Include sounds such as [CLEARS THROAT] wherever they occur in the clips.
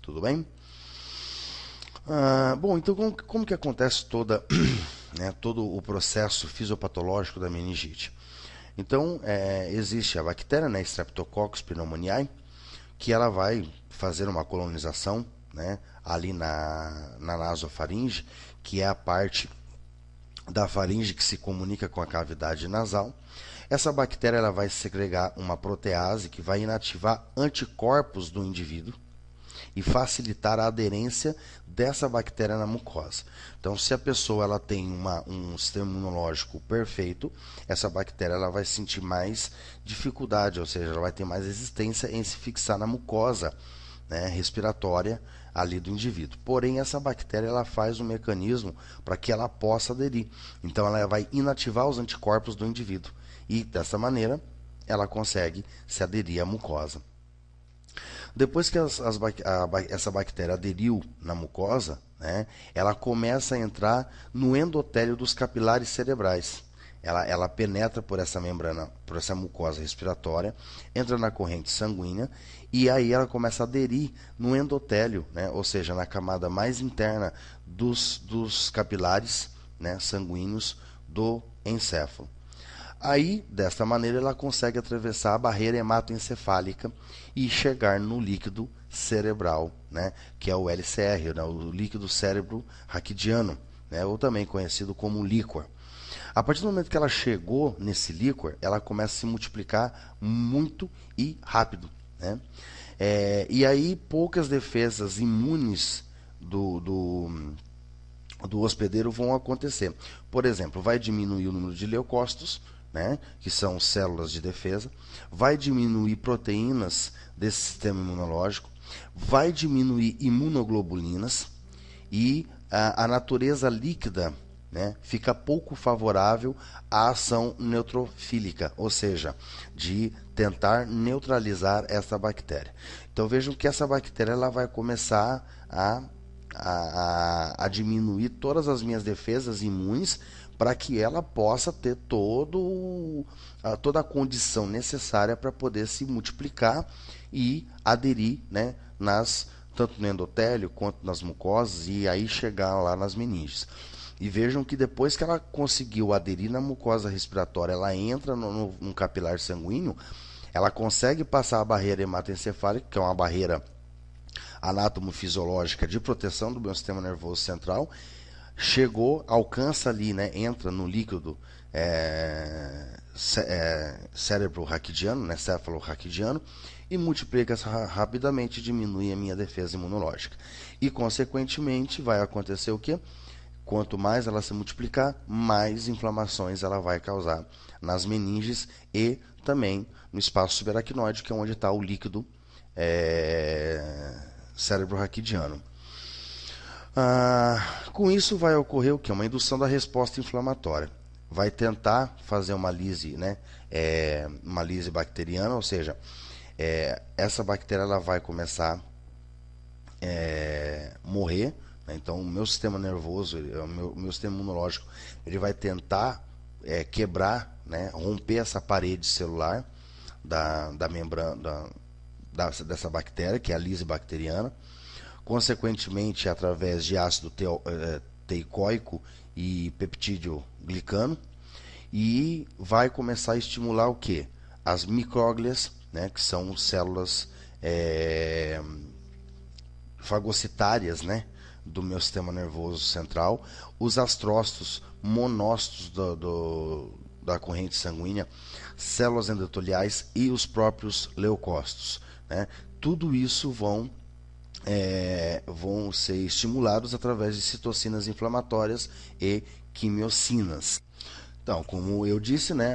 Tudo bem? Ah, bom, então como, como, que acontece toda, [CLEARS THROAT] né, todo o processo fisiopatológico da meningite? Então, é, existe a bactéria, né, Streptococcus pneumoniae, que ela vai fazer uma colonização né, ali na, na nasofaringe, que é a parte da faringe que se comunica com a cavidade nasal. Essa bactéria ela vai segregar uma protease que vai inativar anticorpos do indivíduo e facilitar a aderência dessa bactéria na mucosa. Então, se a pessoa ela tem uma, um sistema imunológico perfeito, essa bactéria ela vai sentir mais dificuldade, ou seja, ela vai ter mais resistência em se fixar na mucosa né, respiratória ali do indivíduo. Porém, essa bactéria ela faz um mecanismo para que ela possa aderir. Então, ela vai inativar os anticorpos do indivíduo e dessa maneira ela consegue se aderir à mucosa. Depois que as, as, a, essa bactéria aderiu na mucosa, né, ela começa a entrar no endotélio dos capilares cerebrais. Ela, ela, penetra por essa membrana, por essa mucosa respiratória, entra na corrente sanguínea e aí ela começa a aderir no endotélio, né, ou seja, na camada mais interna dos, dos capilares né, sanguíneos do encéfalo. Aí, desta maneira, ela consegue atravessar a barreira hematoencefálica e chegar no líquido cerebral, né, que é o LCR, né, o líquido cérebro raquidiano, né, ou também conhecido como líquor. A partir do momento que ela chegou nesse líquor, ela começa a se multiplicar muito e rápido. Né? É, e aí, poucas defesas imunes do, do, do hospedeiro vão acontecer. Por exemplo, vai diminuir o número de leucócitos, né, que são células de defesa, vai diminuir proteínas desse sistema imunológico, vai diminuir imunoglobulinas e a, a natureza líquida né, fica pouco favorável à ação neutrofílica, ou seja, de tentar neutralizar essa bactéria. Então vejam que essa bactéria ela vai começar a, a, a diminuir todas as minhas defesas imunes para que ela possa ter todo, toda a condição necessária para poder se multiplicar e aderir né, nas, tanto no endotélio quanto nas mucosas e aí chegar lá nas meninges. E vejam que depois que ela conseguiu aderir na mucosa respiratória, ela entra no, no, no capilar sanguíneo, ela consegue passar a barreira hematoencefálica, que é uma barreira anátomo-fisiológica de proteção do meu sistema nervoso central, chegou, alcança ali, né, entra no líquido é, é, cérebro raquidiano, né, céfalo raquidiano, e multiplica-se rapidamente, diminui a minha defesa imunológica. E, consequentemente, vai acontecer o quê? Quanto mais ela se multiplicar, mais inflamações ela vai causar nas meninges e também no espaço subaracnoide, que é onde está o líquido é, cérebro raquidiano. Ah, com isso vai ocorrer o que? Uma indução da resposta inflamatória. Vai tentar fazer uma lise, né? É, uma lise bacteriana, ou seja, é, essa bactéria ela vai começar a é, morrer. Né? Então, o meu sistema nervoso, o meu, meu sistema imunológico, ele vai tentar é, quebrar, né? romper essa parede celular da, da membrana da, da, dessa bactéria, que é a lise bacteriana consequentemente através de ácido teo, eh, teicoico e peptídeo glicano, e vai começar a estimular o que? As micróglias, né, que são células é, fagocitárias né, do meu sistema nervoso central, os astrócitos monócitos do, do, da corrente sanguínea, células endoteliais e os próprios leucócitos. Né? Tudo isso vão é, vão ser estimulados através de citocinas inflamatórias e quimiocinas. Então, como eu disse, né,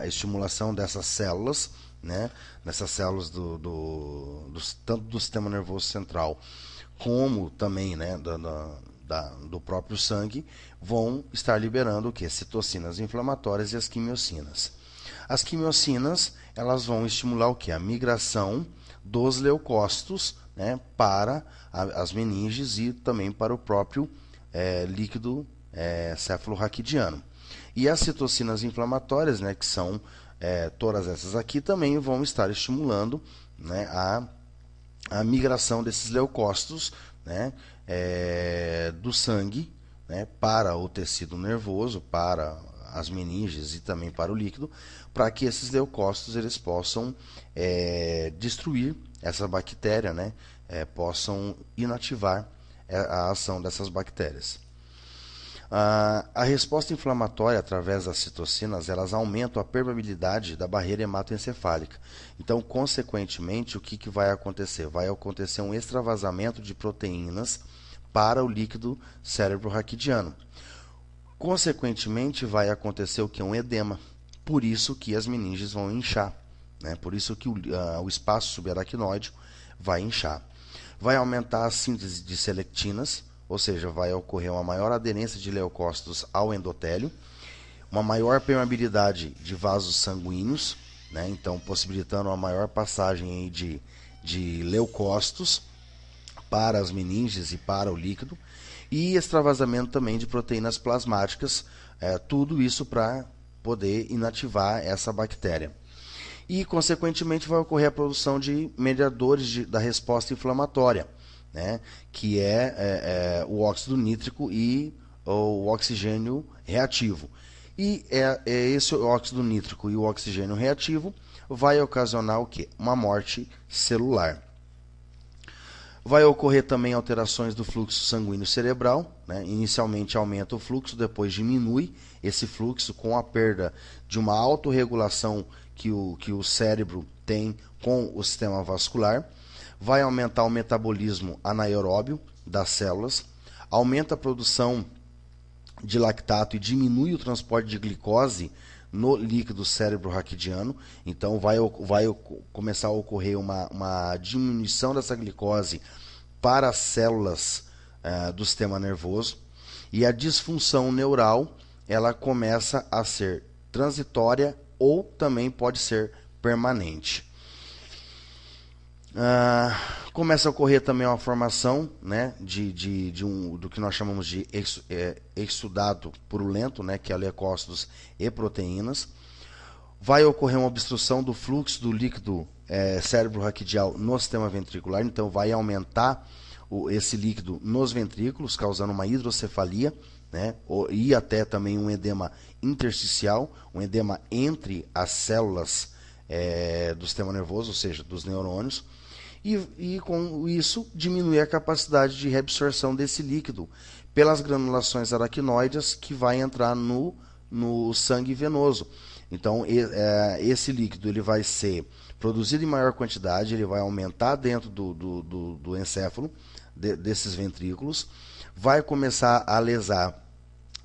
a, estimulação dessas células, né, nessas células do, do, do, tanto do sistema nervoso central como também né, do, da, do próprio sangue, vão estar liberando o que? Citocinas inflamatórias e as quimiocinas. As quimiocinas elas vão estimular o que? A migração dos leucócitos né, para a, as meninges e também para o próprio é, líquido é, cefalorraquidiano. E as citocinas inflamatórias, né, que são é, todas essas aqui, também vão estar estimulando né, a, a migração desses leucócitos né, é, do sangue né, para o tecido nervoso, para as meninges e também para o líquido, para que esses leucócitos eles possam é, destruir essa bactéria, né, é, possam inativar é, a ação dessas bactérias. a resposta inflamatória através das citocinas, elas aumentam a permeabilidade da barreira hematoencefálica. Então, consequentemente, o que, que vai acontecer? Vai acontecer um extravasamento de proteínas para o líquido cérebro raquidiano. Consequentemente, vai acontecer o que? Um edema. Por isso que as meninges vão inchar. Né? Por isso que o, uh, o espaço subaracnoide vai inchar. Vai aumentar a síntese de selectinas, ou seja, vai ocorrer uma maior aderência de leucócitos ao endotélio, uma maior permeabilidade de vasos sanguíneos, né? então possibilitando uma maior passagem de, de leucócitos para as meninges e para o líquido, e extravasamento também de proteínas plasmáticas, é, tudo isso para poder inativar essa bactéria. E, consequentemente, vai ocorrer a produção de mediadores de, da resposta inflamatória, né, que é, é, é o óxido nítrico e o oxigênio reativo. E é, é, esse óxido nítrico e o oxigênio reativo vai ocasionar o quê? Uma morte celular. Vai ocorrer também alterações do fluxo sanguíneo cerebral. Né? Inicialmente aumenta o fluxo, depois diminui esse fluxo com a perda de uma autorregulação que o, que o cérebro tem com o sistema vascular. Vai aumentar o metabolismo anaeróbio das células. Aumenta a produção de lactato e diminui o transporte de glicose no líquido cérebro raquidiano. Então vai, vai começar a ocorrer uma, uma diminuição dessa glicose para as células uh, do sistema nervoso. E a disfunção neural ela começa a ser transitória ou também pode ser permanente. Uh, começa a ocorrer também uma formação né, de, de, de um, do que nós chamamos de ex, é, exudato purulento, né, que é leucócitos e proteínas. Vai ocorrer uma obstrução do fluxo do líquido é, cérebro raquidial no sistema ventricular, então vai aumentar o, esse líquido nos ventrículos, causando uma hidrocefalia, né, e até também um edema intersticial, um edema entre as células é, do sistema nervoso, ou seja, dos neurônios e, e com isso diminuir a capacidade de reabsorção desse líquido pelas granulações aracnoides que vai entrar no, no sangue venoso. Então, é, esse líquido ele vai ser produzido em maior quantidade, ele vai aumentar dentro do, do, do, do encéfalo, de, desses ventrículos, vai começar a lesar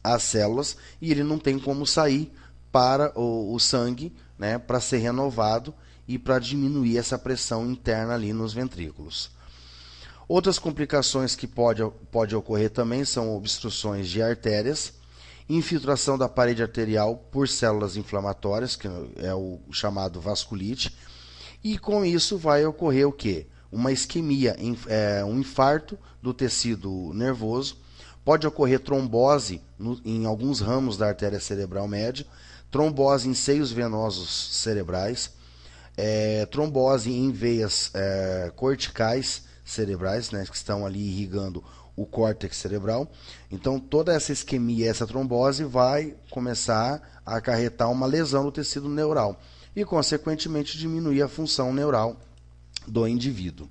as células e ele não tem como sair para o, o sangue né, para ser renovado e para diminuir essa pressão interna ali nos ventrículos. Outras complicações que pode, pode ocorrer também são obstruções de artérias, infiltração da parede arterial por células inflamatórias, que é o chamado vasculite, e com isso vai ocorrer o que? Uma isquemia, é, um infarto do tecido nervoso, pode ocorrer trombose em alguns ramos da artéria cerebral média, trombose em seios venosos cerebrais, é, trombose em veias é, corticais cerebrais, né, que estão ali irrigando o córtex cerebral. Então, toda essa isquemia, essa trombose vai começar a acarretar uma lesão no tecido neural e, consequentemente, diminuir a função neural do indivíduo.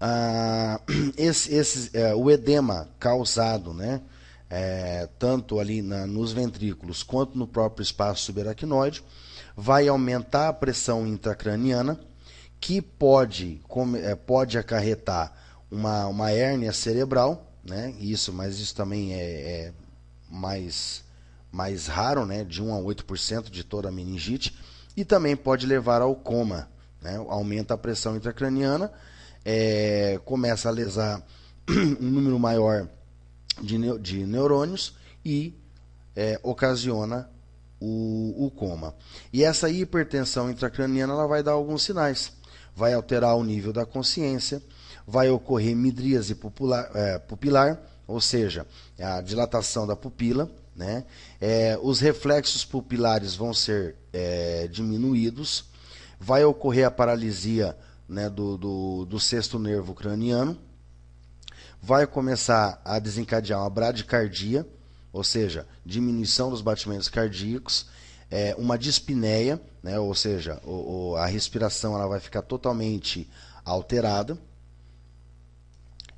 Ah, [CLEARS THROAT] esse, esse, é, o edema causado, né, é, tanto ali na, nos ventrículos quanto no próprio espaço subaracnoide, vai aumentar a pressão intracraniana, que pode, é, pode acarretar uma, uma hérnia cerebral, né? Isso, mas isso também é, é mais, mais raro, né? De 1 a 8% de toda a meningite, e também pode levar ao coma, né? Aumenta a pressão intracraniana, é, começa a lesar [CLEARS THROAT] um número maior de, de neurônios e é, ocasiona o, o coma. E essa hipertensão intracraniana ela vai dar alguns sinais. Vai alterar o nível da consciência, vai ocorrer midríase pupilar, é, pupilar ou seja, a dilatação da pupila. Né? É, os reflexos pupilares vão ser é, diminuídos, vai ocorrer a paralisia né, do, do, do sexto nervo craniano, vai começar a desencadear uma bradicardia, ou seja, diminuição dos batimentos cardíacos, é, uma dispneia, né, ou seja, o, o, a respiração ela vai ficar totalmente alterada.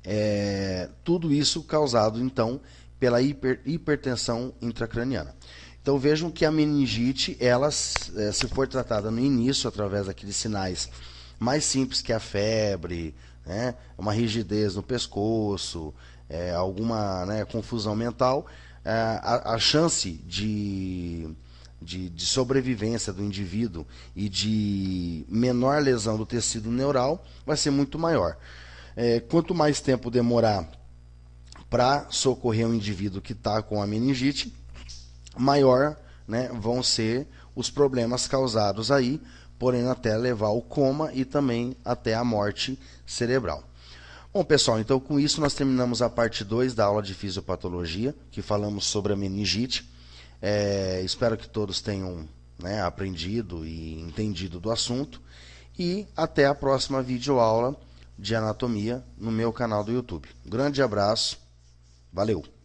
É, tudo isso causado então pela hiper, hipertensão intracraniana. Então vejam que a meningite, ela, é, se for tratada no início através daqueles sinais mais simples que a febre, né, uma rigidez no pescoço, é, alguma né, confusão mental, é, a, a, chance de, de, de, sobrevivência do indivíduo e de menor lesão do tecido neural vai ser muito maior. É, quanto mais tempo demorar para socorrer um indivíduo que está com a meningite, maior né, vão ser os problemas causados aí, porém até levar ao coma e também até a morte cerebral. Bom, pessoal, então com isso nós terminamos a parte 2 da aula de fisiopatologia, que falamos sobre a meningite. É, espero que todos tenham né, aprendido e entendido do assunto. E até a próxima videoaula de anatomia no meu canal do YouTube. Grande abraço, valeu!